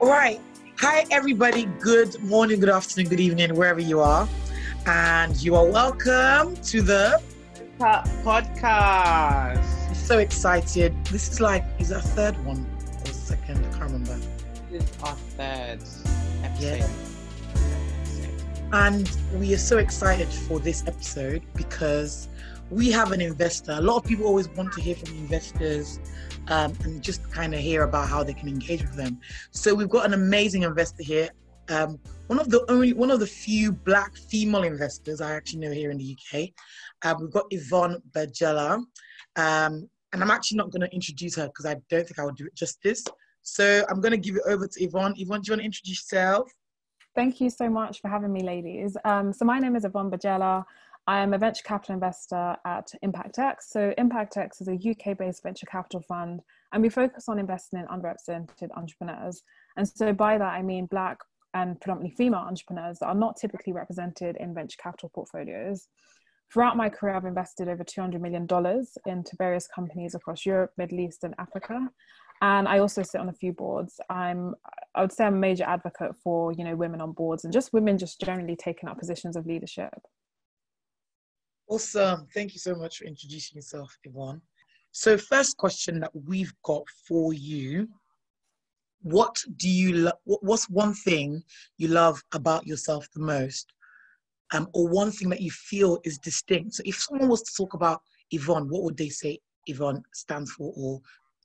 All right. Hi, everybody. Good morning, good afternoon, good evening, wherever you are. And you are welcome to the podcast. So excited. This is like, is our third one or second? I can't remember. This is our third episode. Yeah. And we are so excited for this episode because we have an investor. A lot of people always want to hear from investors um, and just kind of hear about how they can engage with them. So we've got an amazing investor here. Um, one of the only, one of the few black female investors I actually know here in the UK. Uh, we've got Yvonne Bajela, um, and I'm actually not going to introduce her because I don't think I would do it justice. So I'm going to give it over to Yvonne. Yvonne, do you want to introduce yourself? Thank you so much for having me, ladies. Um, so my name is Yvonne Bajela. I am a venture capital investor at ImpactX. So ImpactX is a UK-based venture capital fund, and we focus on investing in underrepresented entrepreneurs. And so by that, I mean Black and predominantly female entrepreneurs that are not typically represented in venture capital portfolios. Throughout my career, I've invested over $200 million into various companies across Europe, Middle East, and Africa and I also sit on a few boards. I'm I would say I'm a major advocate for you know women on boards and just women just generally taking up positions of leadership. Awesome. Thank you so much for introducing yourself, Yvonne. So, first question that we've got for you What do you love? What's one thing you love about yourself the most? Um, or one thing that you feel is distinct? So, if someone was to talk about Yvonne, what would they say Yvonne stands for or,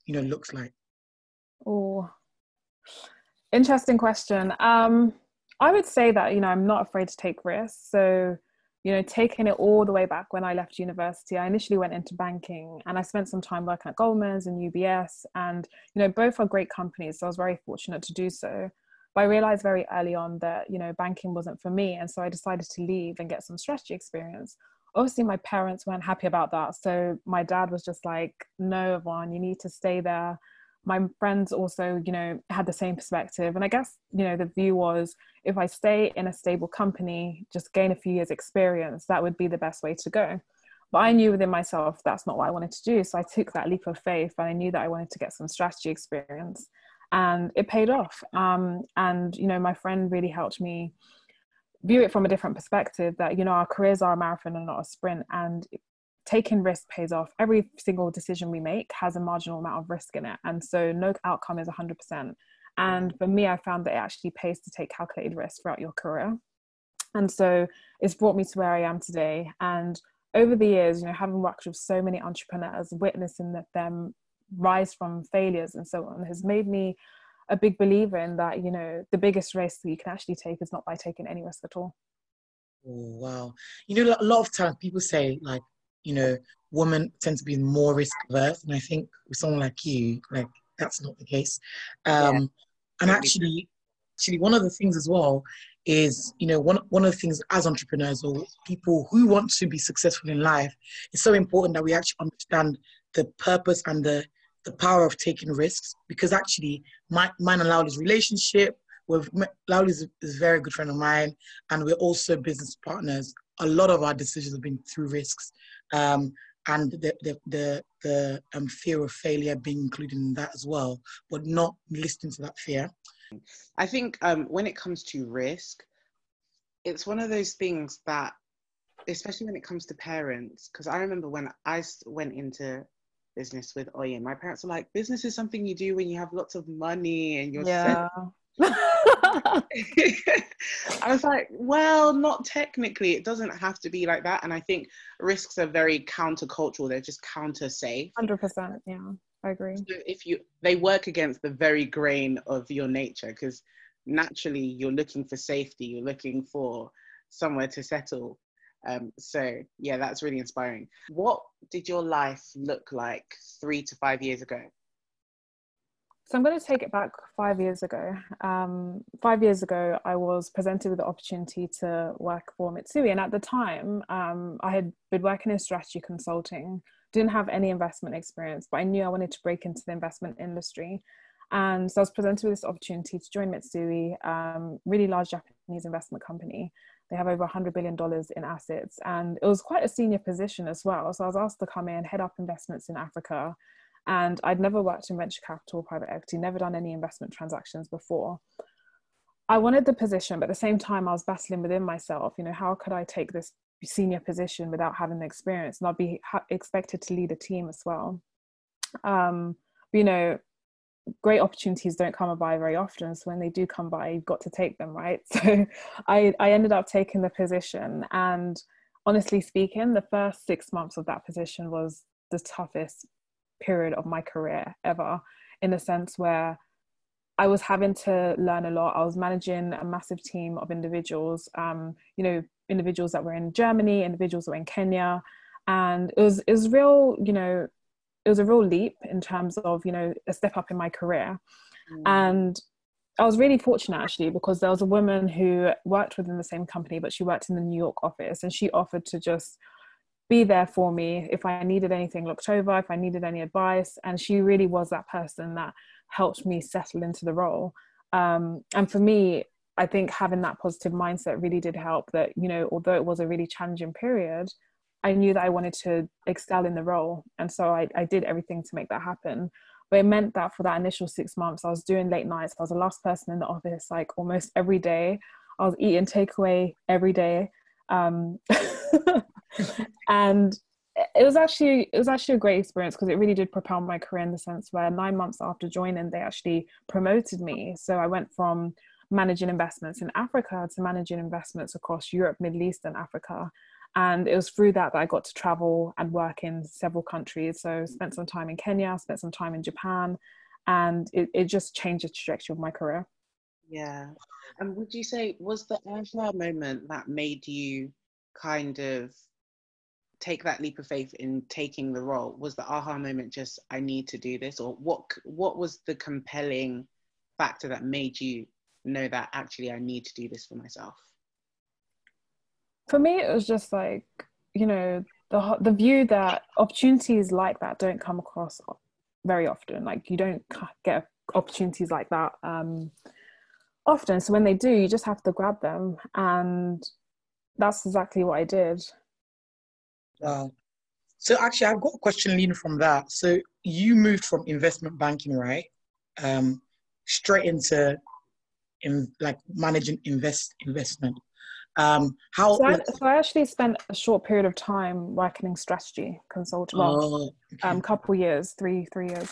you know, looks like? Oh, interesting question. Um, I would say that, you know, I'm not afraid to take risks. So, you know, taking it all the way back when I left university, I initially went into banking and I spent some time working at Goldman's and UBS. And, you know, both are great companies. So I was very fortunate to do so. But I realized very early on that, you know, banking wasn't for me. And so I decided to leave and get some strategy experience. Obviously, my parents weren't happy about that. So my dad was just like, no, Yvonne, you need to stay there my friends also you know had the same perspective. And i guess you know the view was if i stay in a stable company just gain a few years experience that would be the best way to go. But i knew within myself that's not what i wanted to do. So i took that leap of faith and i knew that i wanted to get some strategy experience and it paid off. Um, and you know my friend really helped me view it from a different perspective that you know our careers are a marathon and not a sprint. And taking risk pays off. Every single decision we make has a marginal amount of risk in it. And so no outcome is 100%. And for me, I found that it actually pays to take calculated risk throughout your career. And so it's brought me to where I am today. And over the years, you know, having worked with so many entrepreneurs, witnessing them rise from failures and so on, has made me a big believer in that, you know, the biggest risk that you can actually take is not by taking any risk at all. Oh, wow. You know, a lot of times people say, like, you know, women tend to be more risk averse. And I think with someone like you, like that's not the case. Um, yeah. And actually, actually, one of the things as well is, you know, one, one of the things as entrepreneurs or people who want to be successful in life, it's so important that we actually understand the purpose and the, the power of taking risks because actually my, mine and Laudie's relationship with Laudie is, is a very good friend of mine and we're also business partners. A lot of our decisions have been through risks um, and the the the, the um, fear of failure being included in that as well, but not listening to that fear. I think um, when it comes to risk, it's one of those things that, especially when it comes to parents, because I remember when I went into business with Oyen, my parents were like, "Business is something you do when you have lots of money and you're." Yeah. I was like, well, not technically. It doesn't have to be like that. And I think risks are very countercultural. They're just counter safe. Hundred percent. Yeah, I agree. So if you, they work against the very grain of your nature because naturally you're looking for safety. You're looking for somewhere to settle. Um, so yeah, that's really inspiring. What did your life look like three to five years ago? So I'm going to take it back five years ago. Um, five years ago, I was presented with the opportunity to work for Mitsui, and at the time, um, I had been working in strategy consulting. Didn't have any investment experience, but I knew I wanted to break into the investment industry. And so I was presented with this opportunity to join Mitsui, um, really large Japanese investment company. They have over $100 billion in assets, and it was quite a senior position as well. So I was asked to come in, head up investments in Africa, And I'd never worked in venture capital, private equity, never done any investment transactions before. I wanted the position, but at the same time, I was battling within myself. You know, how could I take this senior position without having the experience and I'd be ha- expected to lead a team as well? Um, you know, great opportunities don't come by very often. So when they do come by, you've got to take them, right? So I, I ended up taking the position. And honestly speaking, the first six months of that position was the toughest period of my career ever, in a sense where I was having to learn a lot. I was managing a massive team of individuals, um, you know, individuals that were in Germany, individuals that were in Kenya. And it was it was real, you know, it was a real leap in terms of you know a step up in my career mm. and i was really fortunate actually because there was a woman who worked within the same company but she worked in the new york office and she offered to just be there for me if i needed anything looked over if i needed any advice and she really was that person that helped me settle into the role um, and for me i think having that positive mindset really did help that you know although it was a really challenging period I knew that I wanted to excel in the role. And so I, I did everything to make that happen. But it meant that for that initial six months, I was doing late nights. I was the last person in the office, like almost every day. I was eating takeaway every day. Um, and it was actually it was actually a great experience because it really did propel my career in the sense where nine months after joining they actually promoted me so i went from managing investments in africa to managing investments across europe middle east and africa and it was through that that I got to travel and work in several countries. So spent some time in Kenya, spent some time in Japan, and it, it just changed the trajectory of my career. Yeah. And would you say was the aha moment that made you kind of take that leap of faith in taking the role? Was the aha moment just I need to do this, or what? What was the compelling factor that made you know that actually I need to do this for myself? for me it was just like you know the the view that opportunities like that don't come across very often like you don't get opportunities like that um, often so when they do you just have to grab them and that's exactly what i did wow so actually i've got a question leading from that so you moved from investment banking right um, straight into in like managing invest investment um, how? So I, so I, actually spent a short period of time working in strategy consulting. Well, oh, okay. um, couple years, three three years.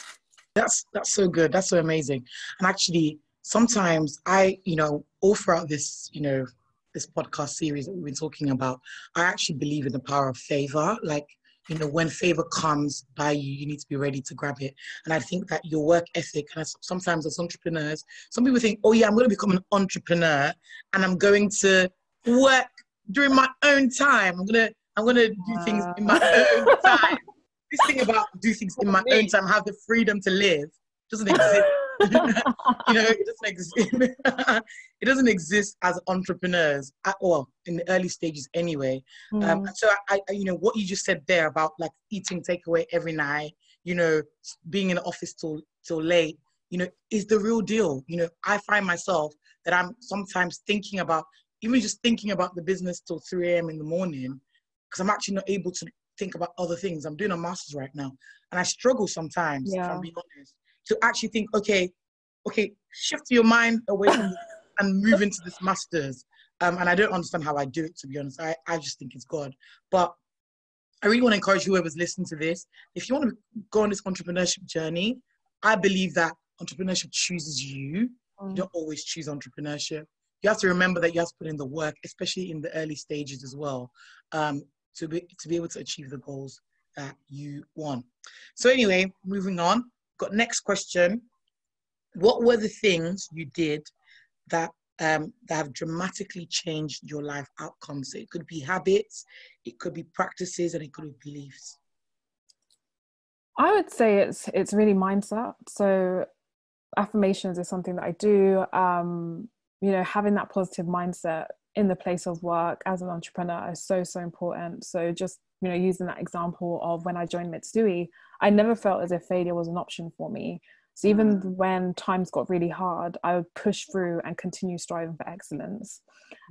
That's that's so good. That's so amazing. And actually, sometimes I, you know, all throughout this, you know, this podcast series that we've been talking about, I actually believe in the power of favor. Like, you know, when favor comes by you, you need to be ready to grab it. And I think that your work ethic, and sometimes as entrepreneurs, some people think, oh yeah, I'm going to become an entrepreneur and I'm going to work during my own time. I'm gonna I'm gonna do things in my own time. this thing about do things in my own time, have the freedom to live, doesn't exist. you know, it doesn't exist. it doesn't exist as entrepreneurs at all in the early stages, anyway. Mm. Um, so I, I, you know, what you just said there about like eating takeaway every night, you know, being in the office till till late, you know, is the real deal. You know, I find myself that I'm sometimes thinking about even just thinking about the business till 3 a.m. in the morning, because I'm actually not able to think about other things. I'm doing a master's right now, and I struggle sometimes, yeah. if I'm being honest, to actually think, okay, okay, shift your mind away from and move into this master's. Um, and I don't understand how I do it, to be honest. I, I just think it's God. But I really want to encourage whoever's listening to this. If you want to go on this entrepreneurship journey, I believe that entrepreneurship chooses you. Mm. You don't always choose entrepreneurship you have to remember that you have to put in the work, especially in the early stages as well, um, to be to be able to achieve the goals that you want. So anyway, moving on. Got next question. What were the things you did that um, that have dramatically changed your life outcomes? So it could be habits, it could be practices, and it could be beliefs. I would say it's it's really mindset. So affirmations is something that I do. Um, you know having that positive mindset in the place of work as an entrepreneur is so so important so just you know using that example of when i joined mitsui i never felt as if failure was an option for me so even mm. when times got really hard i would push through and continue striving for excellence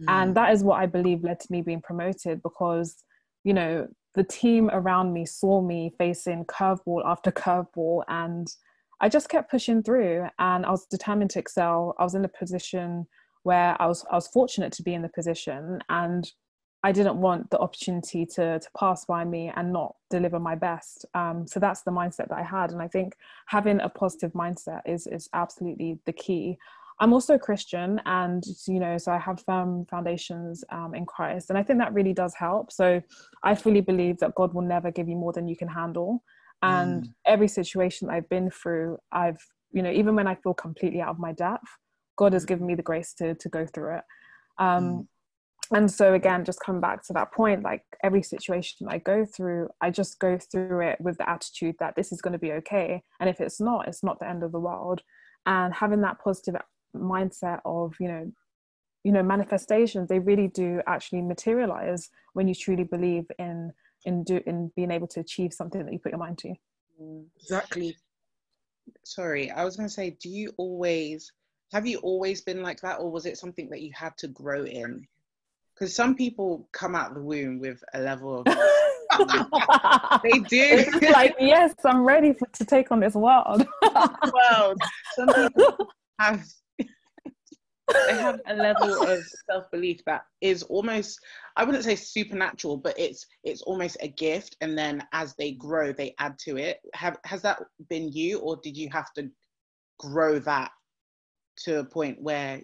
mm. and that is what i believe led to me being promoted because you know the team around me saw me facing curveball after curveball and I just kept pushing through and I was determined to excel. I was in a position where I was I was fortunate to be in the position and I didn't want the opportunity to to pass by me and not deliver my best. Um, so that's the mindset that I had, and I think having a positive mindset is is absolutely the key. I'm also a Christian, and you know, so I have firm foundations um, in Christ, and I think that really does help. So I fully believe that God will never give you more than you can handle, and mm. every situation I've been through, I've you know, even when I feel completely out of my depth, God has given me the grace to to go through it. Um, mm and so again just come back to that point like every situation i go through i just go through it with the attitude that this is going to be okay. And if it's not it's not the end of the world. And having that positive mindset of you know you know manifestations they really do actually materialize when you truly believe in in do in being able to achieve something that you put your mind to. Exactly. Sorry i was going to say do you always have you always been like that or was it something that you had to grow in because some people come out the womb with a level of they do. Like yes i'm ready for, to take on this world. World some people have they have a level of self-belief that is almost i wouldn't say supernatural but it's it's almost a gift and then as they grow they add to it. Have has that been you or did you have to grow that to a point where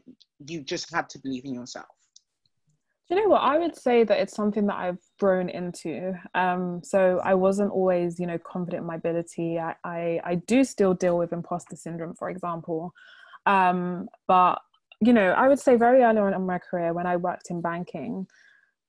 you just had to believe in yourself you know what? I would say that it's something that I've grown into. Um, so I wasn't always, you know, confident in my ability. I, I, I do still deal with imposter syndrome, for example. Um, but, you know, I would say very early on in my career when I worked in banking,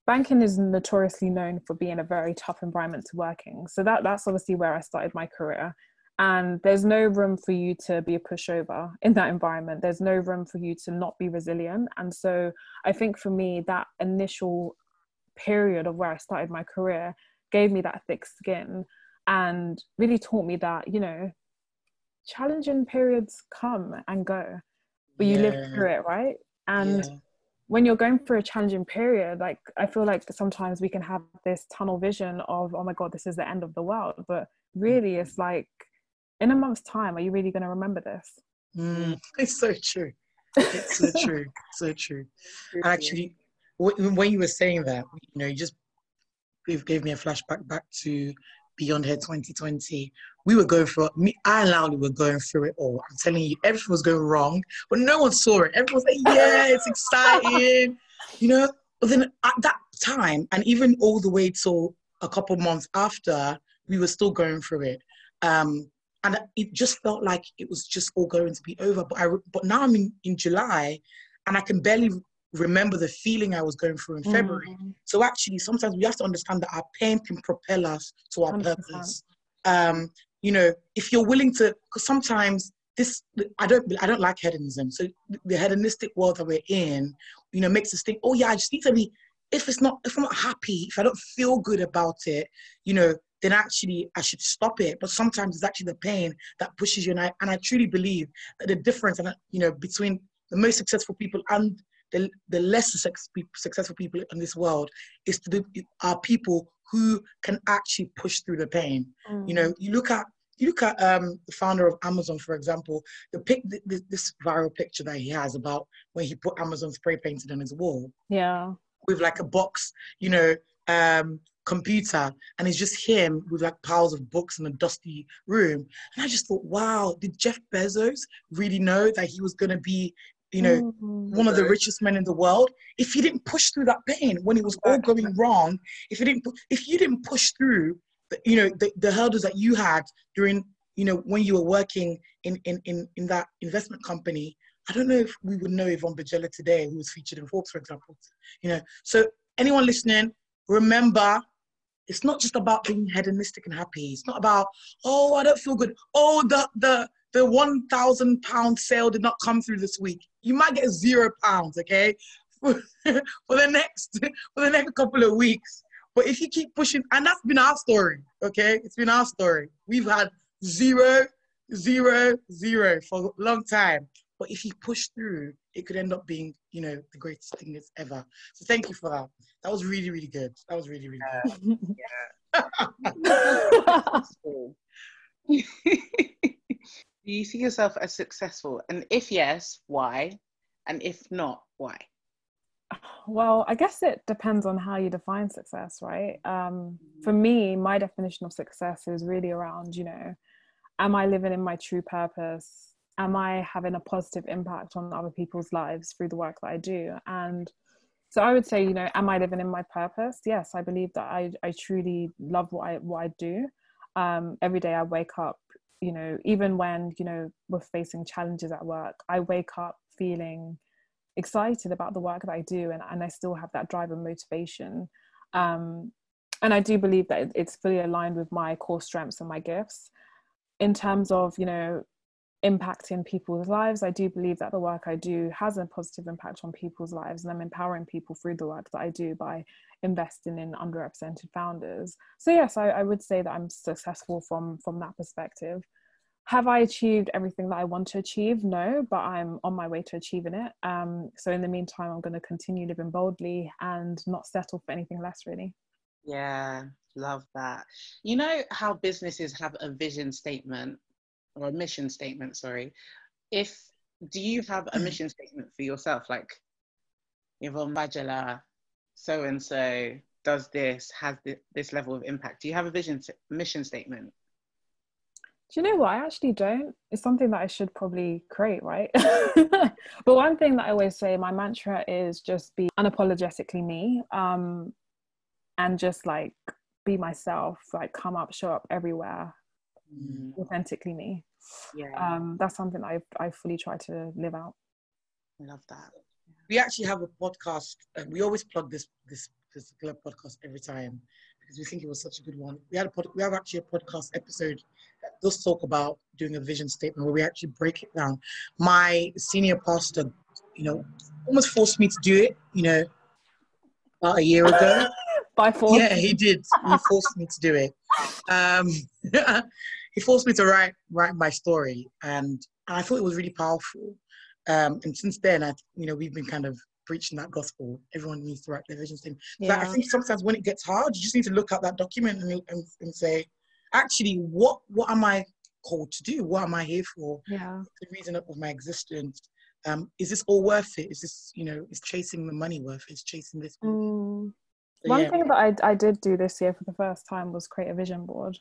banking is notoriously known for being a very tough environment to work in. So that, that's obviously where I started my career and there's no room for you to be a pushover in that environment. There's no room for you to not be resilient. And so i think for me that initial period of where i started my career gave me that thick skin and really taught me that you know challenging periods come and go but you yeah. live through it right? And yeah. when you're going through a challenging period like i feel like sometimes we can have this tunnel vision of oh my god this is the end of the world. But mm. really it's like in a month's time, are you really going to remember this? Mm, it's so true. It's so true. So true. Actually, when you were saying that, you know, you just gave me a flashback back to Beyond Hair 2020. We were going through me, I and Lauli were going through it all. I'm telling you, everything was going wrong, but no one saw it. Everyone was like, "Yeah, it's exciting," you know. But then at that time, and even all the way till a couple months after, we were still going through it. Um, and it just felt like it was just all going to be over. But I, but now I'm in, in July, and I can barely remember the feeling I was going through in February. Mm. So actually, sometimes we have to understand that our pain can propel us to our 100%. purpose. Um, you know, if you're willing to, because sometimes this, I don't, I don't like hedonism. So the hedonistic world that we're in, you know, makes us think, oh yeah, I just need to be. If it's not, if I'm not happy, if I don't feel good about it, you know, then actually I should stop it. But sometimes it's actually the pain that pushes you. And I, and I truly believe that the difference, and you know, between the most successful people and the, the less successful people in this world is to the, are people who can actually push through the pain. Mm. You know, you look at you look at um, the founder of Amazon, for example, the pic, the, this viral picture that he has about when he put Amazon spray painted on his wall. Yeah. With like a box, you know, um, computer and it's just him with like piles of books in a dusty room. And I just thought, wow, did Jeff Bezos really know that he was going to be, you know, mm-hmm. one of the richest men in the world? If he didn't push through that pain when it was all going wrong, if he didn't, if you didn't push through, the, you know, the, the hurdles that you had during, you know, when you were working in, in, in, in that investment company, I don't know if we would know Yvonne Bajela today, who was featured in Forbes, for example. You know, so anyone listening, remember it's not just about being hedonistic and happy. It's not about, oh, I don't feel good. Oh, the the the one thousand pound sale did not come through this week. You might get zero pounds, okay, for, the next for the next couple of weeks. But if you keep pushing, and that's been our story, okay, it's been our story. We've had zero, zero, zero for a long time. But if you push through, it could end up being, you know, the greatest thing that's ever. So thank you for that. That was really, really good. That was really, really good. yeah. Do you see yourself as successful? And if yes, why? And if not, why? Well, I guess it depends on how you define success, right? Um, for me, my definition of success is really around, you know, am I living in my true purpose? Am I having a positive impact on other people's lives through the work that I do? And so I would say, you know, am I living in my purpose? Yes, I believe that I, I truly love what I what I do. Um, every day I wake up, you know, even when, you know, we're facing challenges at work, I wake up feeling excited about the work that I do and, and I still have that drive and motivation. Um, and I do believe that it's fully aligned with my core strengths and my gifts. In terms of, you know, impacting people's lives, I do believe that the work I do has a positive impact on people's lives and I'm empowering people through the work that I do by investing in underrepresented founders. So yes, I, I would say that I'm successful from from that perspective have I achieved everything that I want to achieve? No, but I'm on my way to achieving it. Um, so in the meantime, I'm going to continue living boldly and not settle for anything less, really. Yeah, love that. You know how businesses have a vision statement or a mission statement, sorry. If do you have a mission statement for yourself? Like Yvonne Bajela, so and so does this, has this level of impact. Do you have a vision mission statement? Do you know what? I actually don't. It's something that I should probably create, right? but one thing that I always say, my mantra is just be unapologetically me um, and just like be myself, like come up, show up everywhere, mm. authentically me. Yeah. Um, that's something I I fully try to live out. I love that. We actually have a podcast, and we always plug this this particular podcast every time because we think it was such a good one. We had a pod, we have actually a podcast episode that does talk about doing a vision statement where we actually break it down. My senior pastor, you know, almost forced me to do it. You know, about a year ago. By force. Yeah, he did. He forced me to do it. Um, he forced me to write write my story, and I thought it was really powerful. Um, and since then, I, you know, we've been kind of preaching that gospel. Everyone needs to write their vision statement. Yeah. I think sometimes when it gets hard, you just need to look at that document and, and, and say, actually, what what am I called to do? What am I here for? Yeah. The reason of my existence. Um, is this all worth it? Is this, you know, is chasing the money worth it? Is chasing this? Mm. So, One yeah. thing that I, I did do this year for the first time was create a vision board.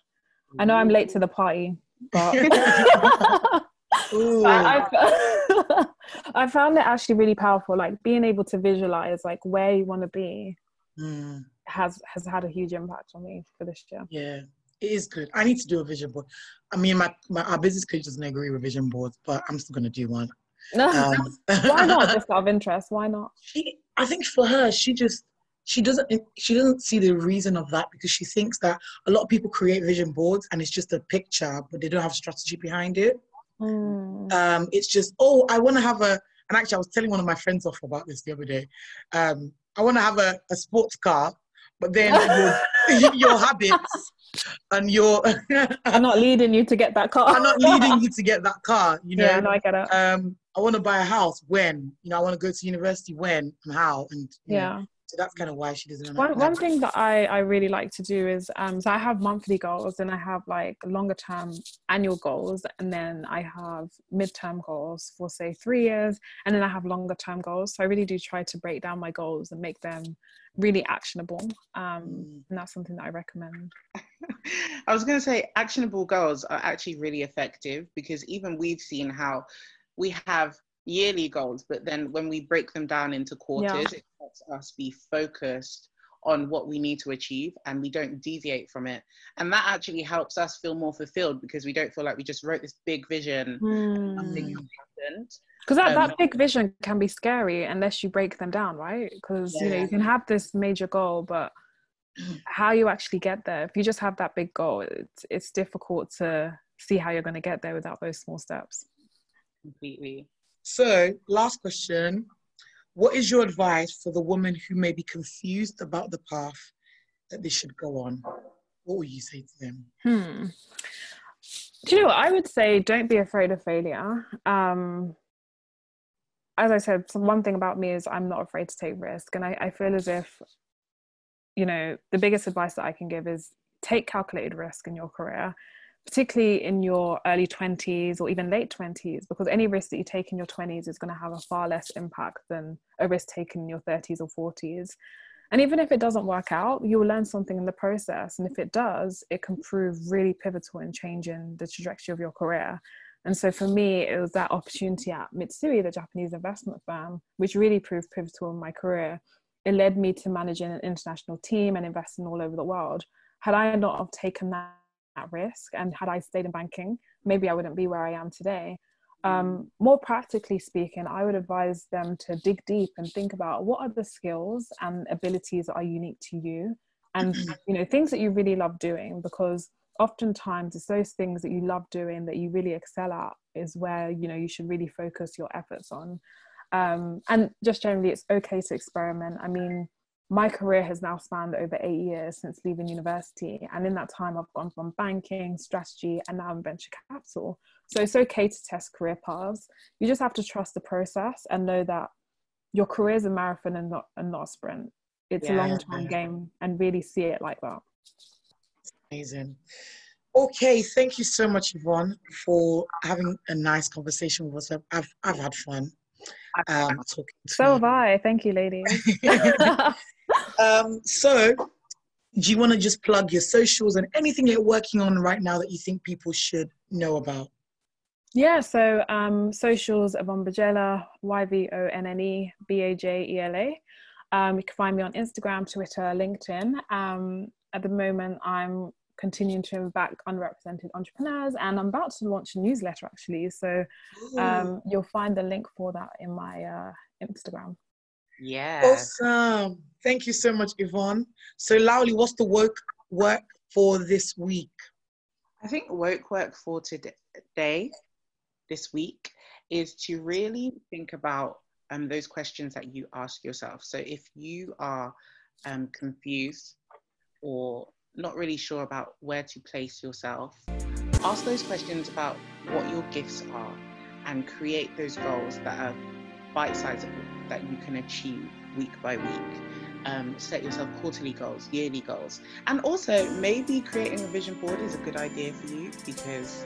I know I'm late to the party, but I, I, found it actually really powerful. Like being able to visualize like where you want to be mm. has has had a huge impact on me for this year. Yeah, it is good. I need to do a vision board. I mean, my, my our business coach doesn't agree with vision boards, but I'm still gonna do one. Um, Why not? Just out of interest. Why not? She, I think for her, she just she doesn't she doesn't see the reason of that because she thinks that a lot of people create vision boards and it's just a picture, but they don't have strategy behind it. Mm. Um, it's just, oh, I want to have a, and actually, I was telling one of my friends off about this the other day. Um, I want to have a, a sports car, but then your, your habits and your are not leading you to get that car. are not leading you to get that car. You know, yeah, no, I get it. Um, I want to buy a house when, you know, I want to go to university when and how, and yeah. Know, so that's kind of why she doesn't. One, one thing that I, I really like to do is um, so I have monthly goals and I have like longer term annual goals and then I have midterm goals for say three years and then I have longer term goals. So I really do try to break down my goals and make them really actionable. Um, mm. and that's something that I recommend. I was going to say actionable goals are actually really effective because even we've seen how we have yearly goals, but then when we break them down into quarters, yeah. it helps us be focused on what we need to achieve and we don't deviate from it. And that actually helps us feel more fulfilled because we don't feel like we just wrote this big vision mm. nothing happened. Because that, um, that big vision can be scary unless you break them down, right? Because yeah. you know you can have this major goal, but how you actually get there, if you just have that big goal, it's it's difficult to see how you're going to get there without those small steps. Completely. So, last question. What is your advice for the woman who may be confused about the path that they should go on? What would you say to them? Hmm. Do you know what? I would say don't be afraid of failure. Um, as I said, one thing about me is I'm not afraid to take risk. And I, I feel as if, you know, the biggest advice that I can give is take calculated risk in your career particularly in your early 20s or even late 20s because any risk that you take in your 20s is going to have a far less impact than a risk taken in your 30s or 40s and even if it doesn't work out you'll learn something in the process. And if it does it can prove really pivotal in changing the trajectory of your career. And so for me it was that opportunity at mitsui the japanese investment firm which really proved pivotal in my career. It led me to managing an international team and investing all over the world. Had i not have taken that at risk and had i stayed in banking maybe i wouldn't be where i am today. Um, mm. more practically speaking i would advise them to dig deep and think about what are the skills and abilities that are unique to you and you know things that you really love doing because oftentimes it's those things that you love doing that you really excel at is where you know you should really focus your efforts on. Um, and just generally it's okay to experiment. I mean my career has now spanned over eight years since leaving university. And in that time, I've gone from banking, strategy, and now in venture capital. So it's okay to test career paths. You just have to trust the process and know that your career is a marathon and not, and not a sprint. It's yeah, a long term yeah. game and really see it like that. Amazing. Okay, thank you so much, Yvonne, for having a nice conversation with us. I've, I've had fun. Um, talking so you. have I. Thank you, ladies. um, so, do you want to just plug your socials and anything you're working on right now that you think people should know about? Yeah, so um, socials Yvonne Bajela, Y V O N N E B A J E L A. Um, you can find me on Instagram, Twitter, LinkedIn. Um, at the moment, I'm continuing to back underrepresented entrepreneurs and i'm about to launch a newsletter actually so um, you'll find the link for that in my uh, instagram yeah. Awesome. Thank you so much yvonne. So Lauli, what's the work work for this week? I think work work for today this week is to really think about um, those questions that you ask yourself. So if you are um, confused or not really sure about where to place yourself, ask those questions about what your gifts are and create those goals that are bite sizable that you can achieve week by week. Um, set yourself quarterly goals, yearly goals, and also maybe creating a vision board is a good idea for you because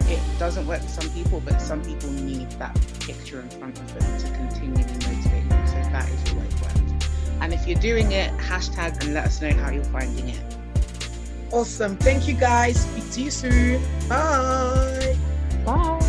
it doesn't work for some people, but some people need that picture in front of them to continually motivate you. So that is your way work. And if you're doing it, hashtag and let us know how you're finding it. Awesome. Thank you guys. Speak to you soon. Bye. Bye.